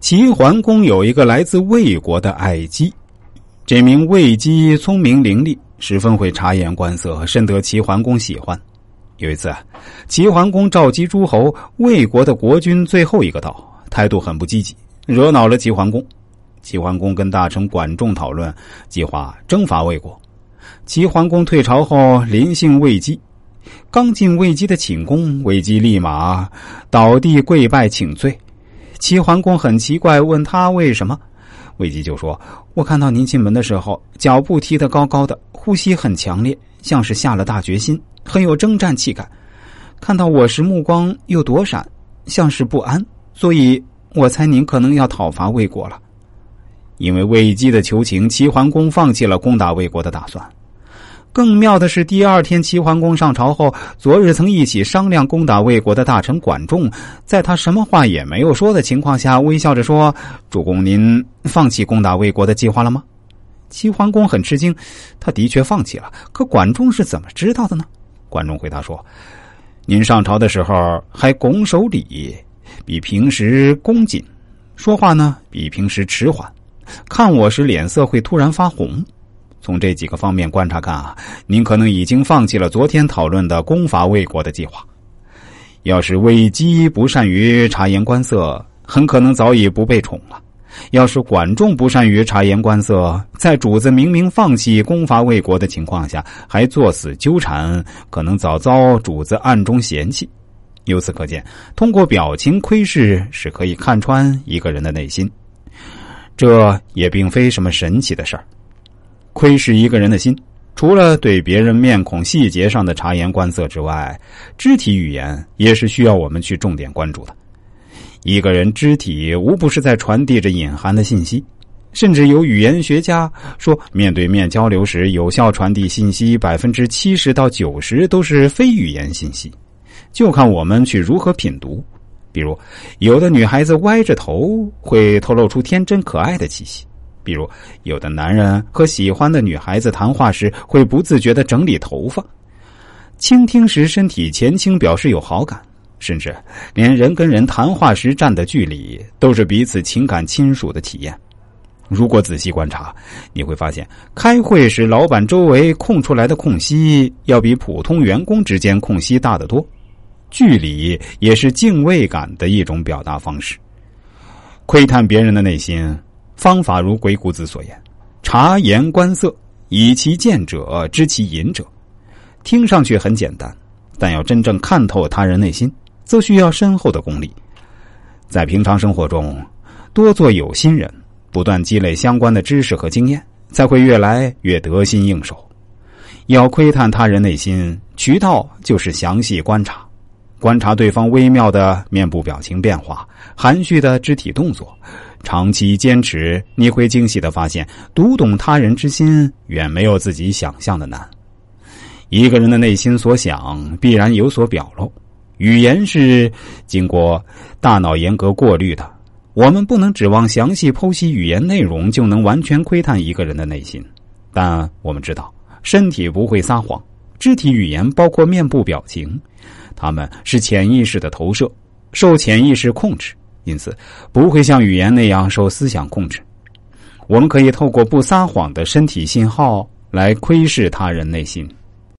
齐桓公有一个来自魏国的爱姬，这名魏姬聪明伶俐，十分会察言观色，深得齐桓公喜欢。有一次，齐桓公召集诸侯，魏国的国君最后一个到，态度很不积极，惹恼了齐桓公。齐桓公跟大臣管仲讨论计划征伐魏国。齐桓公退朝后，临幸魏姬，刚进魏姬的寝宫，魏姬立马倒地跪拜请罪。齐桓公很奇怪，问他为什么，魏姬就说：“我看到您进门的时候，脚步踢得高高的，呼吸很强烈，像是下了大决心。”很有征战气概，看到我时目光又躲闪，像是不安，所以我猜您可能要讨伐魏国了。因为魏姬的求情，齐桓公放弃了攻打魏国的打算。更妙的是，第二天齐桓公上朝后，昨日曾一起商量攻打魏国的大臣管仲，在他什么话也没有说的情况下，微笑着说：“主公，您放弃攻打魏国的计划了吗？”齐桓公很吃惊，他的确放弃了，可管仲是怎么知道的呢？管仲回答说：“您上朝的时候还拱手礼，比平时恭谨；说话呢，比平时迟缓；看我时脸色会突然发红。从这几个方面观察看啊，您可能已经放弃了昨天讨论的攻伐魏国的计划。要是魏姬不善于察言观色，很可能早已不被宠了。”要是管仲不善于察言观色，在主子明明放弃攻伐魏国的情况下，还作死纠缠，可能早遭主子暗中嫌弃。由此可见，通过表情窥视是可以看穿一个人的内心，这也并非什么神奇的事儿。窥视一个人的心，除了对别人面孔细节上的察言观色之外，肢体语言也是需要我们去重点关注的。一个人肢体无不是在传递着隐含的信息，甚至有语言学家说，面对面交流时，有效传递信息百分之七十到九十都是非语言信息，就看我们去如何品读。比如，有的女孩子歪着头会透露出天真可爱的气息；比如，有的男人和喜欢的女孩子谈话时会不自觉的整理头发；倾听时身体前倾表示有好感。甚至连人跟人谈话时站的距离，都是彼此情感亲属的体验。如果仔细观察，你会发现，开会时老板周围空出来的空隙，要比普通员工之间空隙大得多。距离也是敬畏感的一种表达方式。窥探别人的内心，方法如鬼谷子所言：“察言观色，以其见者知其隐者。”听上去很简单，但要真正看透他人内心。则需要深厚的功力，在平常生活中，多做有心人，不断积累相关的知识和经验，才会越来越得心应手。要窥探他人内心，渠道就是详细观察，观察对方微妙的面部表情变化、含蓄的肢体动作。长期坚持，你会惊喜的发现，读懂他人之心，远没有自己想象的难。一个人的内心所想，必然有所表露。语言是经过大脑严格过滤的，我们不能指望详细剖析语言内容就能完全窥探一个人的内心。但我们知道，身体不会撒谎，肢体语言包括面部表情，他们是潜意识的投射，受潜意识控制，因此不会像语言那样受思想控制。我们可以透过不撒谎的身体信号来窥视他人内心。